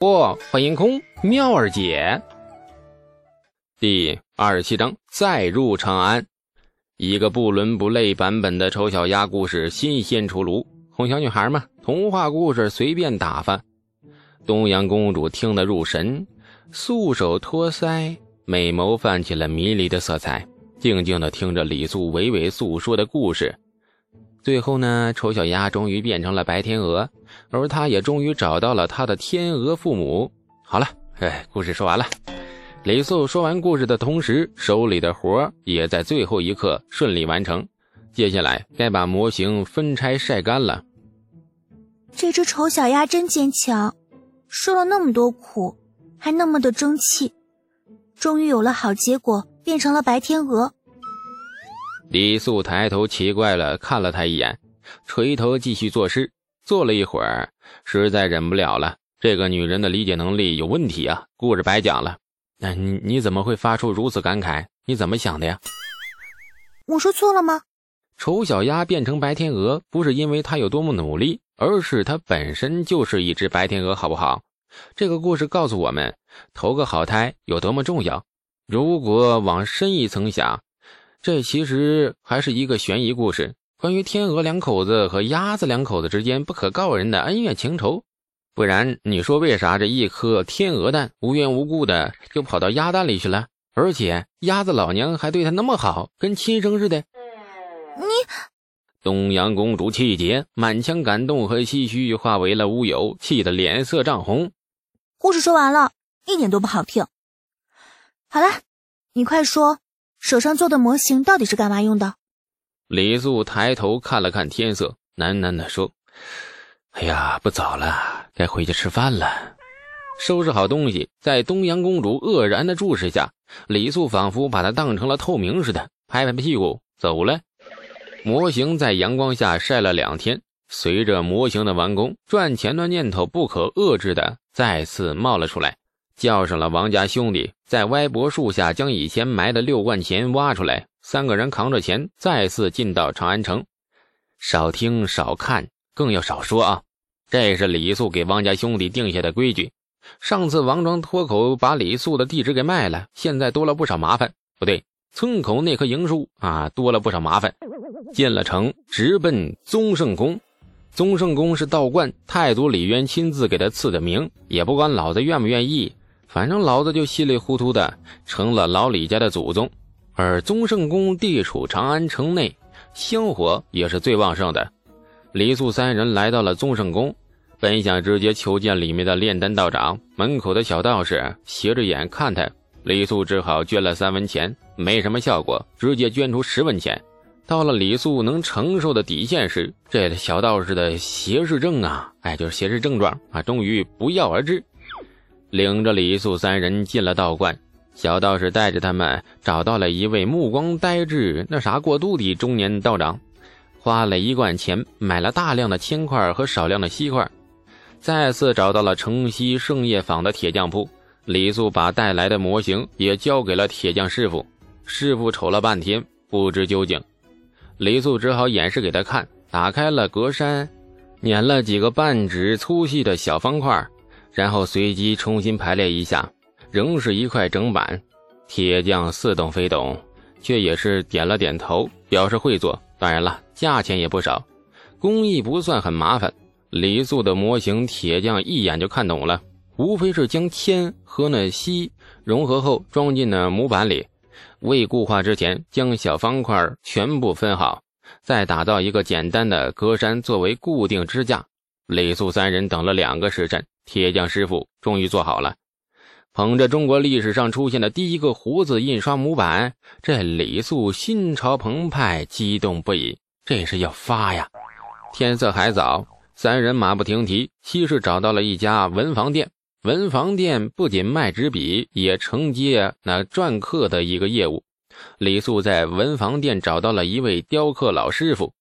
不，欢迎空妙儿姐。第二十七章再入长安。一个不伦不类版本的丑小鸭故事新鲜出炉，哄小女孩嘛，童话故事随便打发。东阳公主听得入神，素手托腮，美眸泛起了迷离的色彩，静静的听着李素娓娓诉说的故事。最后呢，丑小鸭终于变成了白天鹅，而他也终于找到了他的天鹅父母。好了，哎，故事说完了。李素说完故事的同时，手里的活也在最后一刻顺利完成。接下来该把模型分拆晒干了。这只丑小鸭真坚强，受了那么多苦，还那么的争气，终于有了好结果，变成了白天鹅。李素抬头奇怪了看了他一眼，垂头继续作诗。坐了一会儿，实在忍不了了。这个女人的理解能力有问题啊！故事白讲了。那你你怎么会发出如此感慨？你怎么想的呀？我说错了吗？丑小鸭变成白天鹅，不是因为它有多么努力，而是它本身就是一只白天鹅，好不好？这个故事告诉我们，投个好胎有多么重要。如果往深一层想。这其实还是一个悬疑故事，关于天鹅两口子和鸭子两口子之间不可告人的恩怨情仇。不然，你说为啥这一颗天鹅蛋无缘无故的就跑到鸭蛋里去了？而且鸭子老娘还对它那么好，跟亲生似的。你，东阳公主气结，满腔感动和唏嘘化为了乌有，气得脸色涨红。故事说完了，一点都不好听。好了，你快说。手上做的模型到底是干嘛用的？李素抬头看了看天色，喃喃地说：“哎呀，不早了，该回去吃饭了。”收拾好东西，在东阳公主愕然的注视下，李素仿佛把她当成了透明似的，拍拍屁股走了。模型在阳光下晒了两天，随着模型的完工，赚钱的念头不可遏制的再次冒了出来。叫上了王家兄弟，在歪脖树下将以前埋的六贯钱挖出来。三个人扛着钱，再次进到长安城。少听少看，更要少说啊！这是李素给王家兄弟定下的规矩。上次王庄脱口把李素的地址给卖了，现在多了不少麻烦。不对，村口那棵银树啊，多了不少麻烦。进了城，直奔宗圣宫。宗圣宫是道观太祖李渊亲自给他赐的名，也不管老子愿不愿意。反正老子就稀里糊涂的成了老李家的祖宗，而宗圣宫地处长安城内，香火也是最旺盛的。李素三人来到了宗圣宫，本想直接求见里面的炼丹道长，门口的小道士斜着眼看他，李素只好捐了三文钱，没什么效果，直接捐出十文钱。到了李素能承受的底线时，这小道士的邪视症啊，哎，就是邪视症状啊，终于不药而治。领着李素三人进了道观，小道士带着他们找到了一位目光呆滞、那啥过度的中年道长，花了一贯钱买了大量的铅块和少量的锡块，再次找到了城西圣业坊的铁匠铺。李素把带来的模型也交给了铁匠师傅，师傅瞅了半天不知究竟，李素只好演示给他看，打开了格栅，碾了几个半指粗细的小方块。然后随机重新排列一下，仍是一块整板。铁匠似懂非懂，却也是点了点头，表示会做。当然了，价钱也不少，工艺不算很麻烦。李素的模型，铁匠一眼就看懂了，无非是将铅和那锡融合后装进了模板里，未固化之前，将小方块全部分好，再打造一个简单的格栅作为固定支架。李素三人等了两个时辰。铁匠师傅终于做好了，捧着中国历史上出现的第一个胡子印刷模板，这李素心潮澎湃，激动不已。这是要发呀！天色还早，三人马不停蹄，西市找到了一家文房店。文房店不仅卖纸笔，也承接那篆刻的一个业务。李素在文房店找到了一位雕刻老师傅，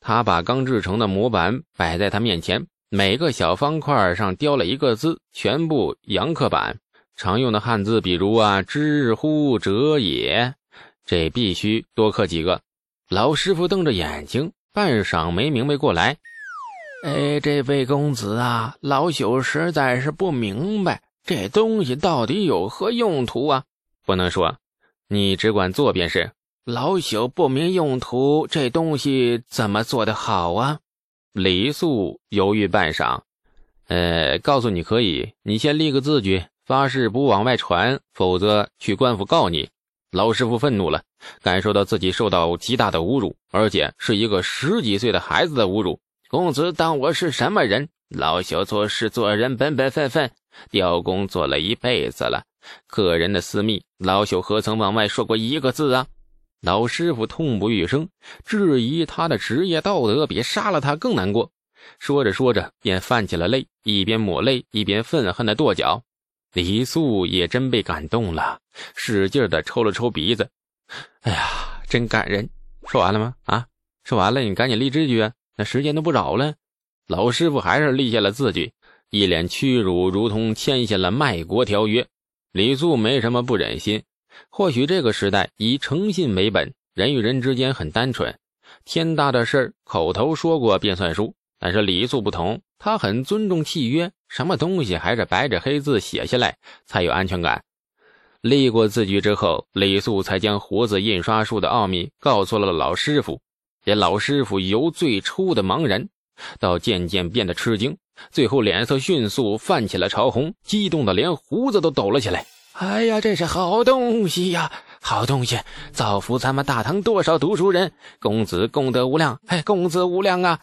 他把刚制成的模板摆在他面前。每个小方块上雕了一个字，全部阳刻版，常用的汉字，比如啊“知乎者也”，这必须多刻几个。老师傅瞪着眼睛，半晌没明白过来。哎，这位公子啊，老朽实在是不明白这东西到底有何用途啊？不能说，你只管做便是。老朽不明用途，这东西怎么做的好啊？李素犹豫半晌，呃，告诉你可以，你先立个字据，发誓不往外传，否则去官府告你。老师傅愤怒了，感受到自己受到极大的侮辱，而且是一个十几岁的孩子的侮辱。公子当我是什么人？老朽做事做人本本分分，雕工做了一辈子了，个人的私密，老朽何曾往外说过一个字啊？老师傅痛不欲生，质疑他的职业道德比杀了他更难过。说着说着，便泛起了泪，一边抹泪一边愤恨的跺脚。李素也真被感动了，使劲的抽了抽鼻子。哎呀，真感人！说完了吗？啊，说完了，你赶紧立字据啊！那时间都不早了。老师傅还是立下了字据，一脸屈辱，如同签下了卖国条约。李素没什么不忍心。或许这个时代以诚信为本，人与人之间很单纯，天大的事儿口头说过便算数。但是李素不同，他很尊重契约，什么东西还是白纸黑字写下来才有安全感。立过字据之后，李素才将活字印刷术的奥秘告诉了老师傅。这老师傅由最初的茫然，到渐渐变得吃惊，最后脸色迅速泛起了潮红，激动的连胡子都抖了起来。哎呀，这是好东西呀，好东西，造福咱们大唐多少读书人！公子功德无量，哎，公子无量啊！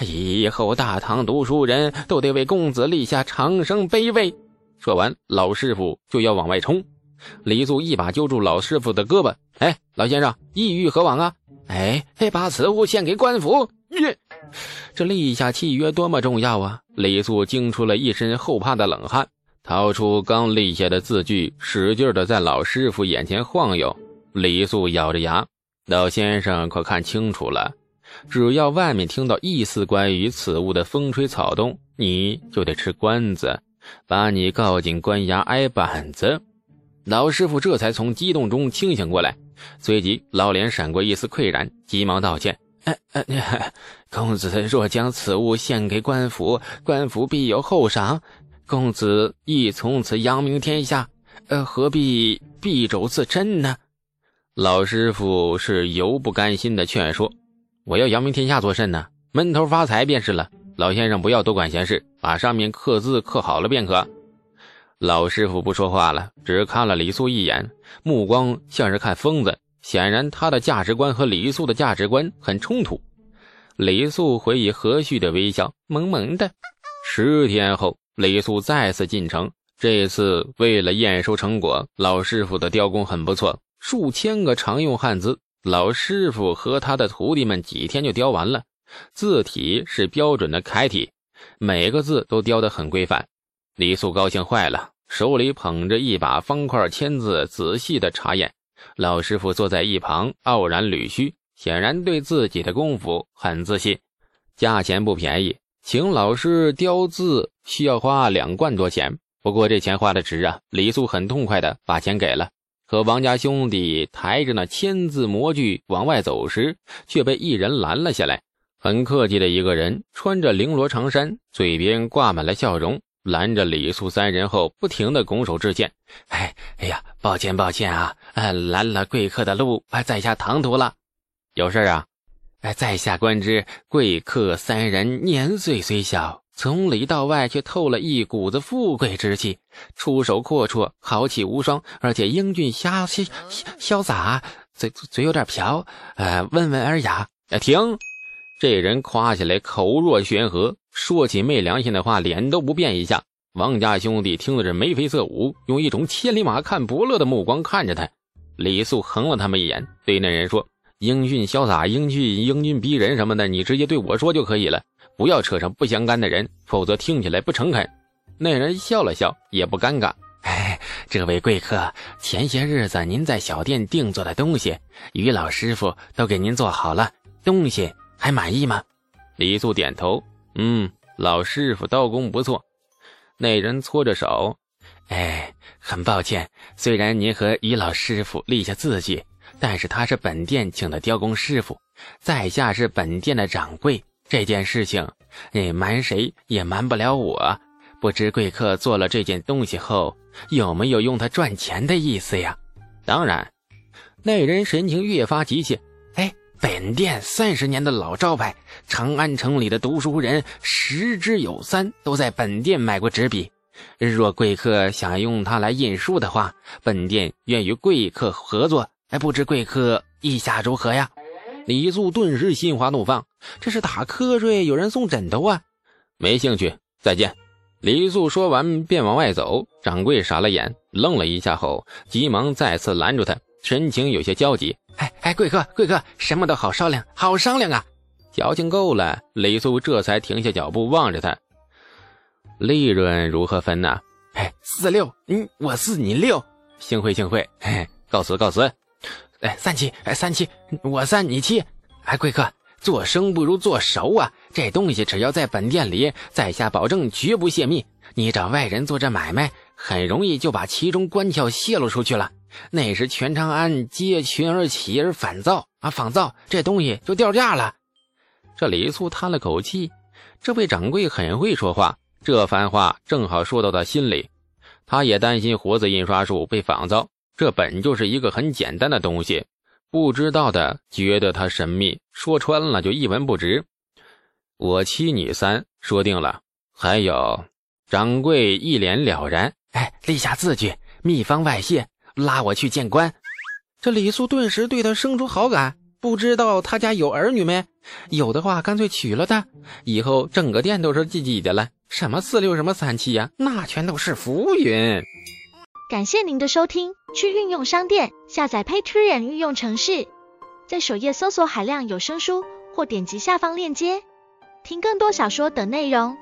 以后大唐读书人都得为公子立下长生碑位。说完，老师傅就要往外冲，李素一把揪住老师傅的胳膊：“哎，老先生，意欲何往啊？哎，把此物献给官府。耶，这立下契约多么重要啊！”李素惊出了一身后怕的冷汗。掏出刚立下的字据，使劲的在老师傅眼前晃悠。李素咬着牙：“老先生可看清楚了，只要外面听到一丝关于此物的风吹草动，你就得吃官司，把你告进官衙挨板子。”老师傅这才从激动中清醒过来，随即老脸闪过一丝愧然，急忙道歉：“哎哎，公子若将此物献给官府，官府必有厚赏。”公子亦从此扬名天下，呃，何必敝帚自珍呢？老师傅是犹不甘心的劝说：“我要扬名天下做甚呢？闷头发财便是了。老先生不要多管闲事，把上面刻字刻好了便可。”老师傅不说话了，只看了李素一眼，目光像是看疯子。显然，他的价值观和李素的价值观很冲突。李素回以和煦的微笑，萌萌的。十天后。李素再次进城，这一次为了验收成果，老师傅的雕工很不错，数千个常用汉字，老师傅和他的徒弟们几天就雕完了。字体是标准的楷体，每个字都雕得很规范。李素高兴坏了，手里捧着一把方块签字，仔细的查验。老师傅坐在一旁傲然捋须，显然对自己的功夫很自信。价钱不便宜。请老师雕字需要花两贯多钱，不过这钱花的值啊！李素很痛快的把钱给了。可王家兄弟抬着那签字模具往外走时，却被一人拦了下来。很客气的一个人，穿着绫罗长衫，嘴边挂满了笑容，拦着李素三人后，不停的拱手致歉：“哎，哎呀，抱歉抱歉啊，呃，拦了贵客的路，在下唐突了。有事啊？”哎，在下观之，贵客三人年岁虽小，从里到外却透了一股子富贵之气，出手阔绰，豪气无双，而且英俊潇潇潇洒，嘴嘴有点瓢，呃，温文尔雅。哎，停！这人夸起来口若悬河，说起昧良心的话，脸都不变一下。王家兄弟听的是眉飞色舞，用一种千里马看伯乐的目光看着他。李素横了他们一眼，对那人说。英俊潇洒、英俊英俊逼人什么的，你直接对我说就可以了，不要扯上不相干的人，否则听起来不诚恳。那人笑了笑，也不尴尬。哎，这位贵客，前些日子您在小店定做的东西，于老师傅都给您做好了，东西还满意吗？李素点头，嗯，老师傅刀工不错。那人搓着手，哎，很抱歉，虽然您和于老师傅立下字据。但是他是本店请的雕工师傅，在下是本店的掌柜，这件事情你，瞒谁也瞒不了我。不知贵客做了这件东西后，有没有用它赚钱的意思呀？当然。那人神情越发急切。哎，本店三十年的老招牌，长安城里的读书人十之有三都在本店买过纸笔。若贵客想用它来印书的话，本店愿与贵客合作。哎，不知贵客意下如何呀？李素顿时心花怒放，这是打瞌睡有人送枕头啊！没兴趣，再见。李素说完便往外走。掌柜傻了眼，愣了一下后，急忙再次拦住他，神情有些焦急。哎哎，贵客贵客，什么都好商量，好商量啊！矫情够了。李素这才停下脚步，望着他。利润如何分呢？哎，四六，嗯，我四你六，幸会幸会，嘿，告辞告辞。哎，三七，哎，三七，我三你七。哎，贵客，做生不如做熟啊！这东西只要在本店里，在下保证绝不泄密。你找外人做这买卖，很容易就把其中关窍泄露出去了。那时全长安皆群而起而反造啊，仿造这东西就掉价了。这李素叹了口气，这位掌柜很会说话。这番话正好说到他心里，他也担心活字印刷术被仿造。这本就是一个很简单的东西，不知道的觉得它神秘，说穿了就一文不值。我七你三，说定了。还有，掌柜一脸了然，哎，立下字据，秘方外泄，拉我去见官。这李素顿时对他生出好感。不知道他家有儿女没？有的话，干脆娶了她，以后整个店都是自己的了。什么四六，什么三七呀，那全都是浮云。感谢您的收听，去运用商店下载 Patreon 运用城市，在首页搜索海量有声书，或点击下方链接听更多小说等内容。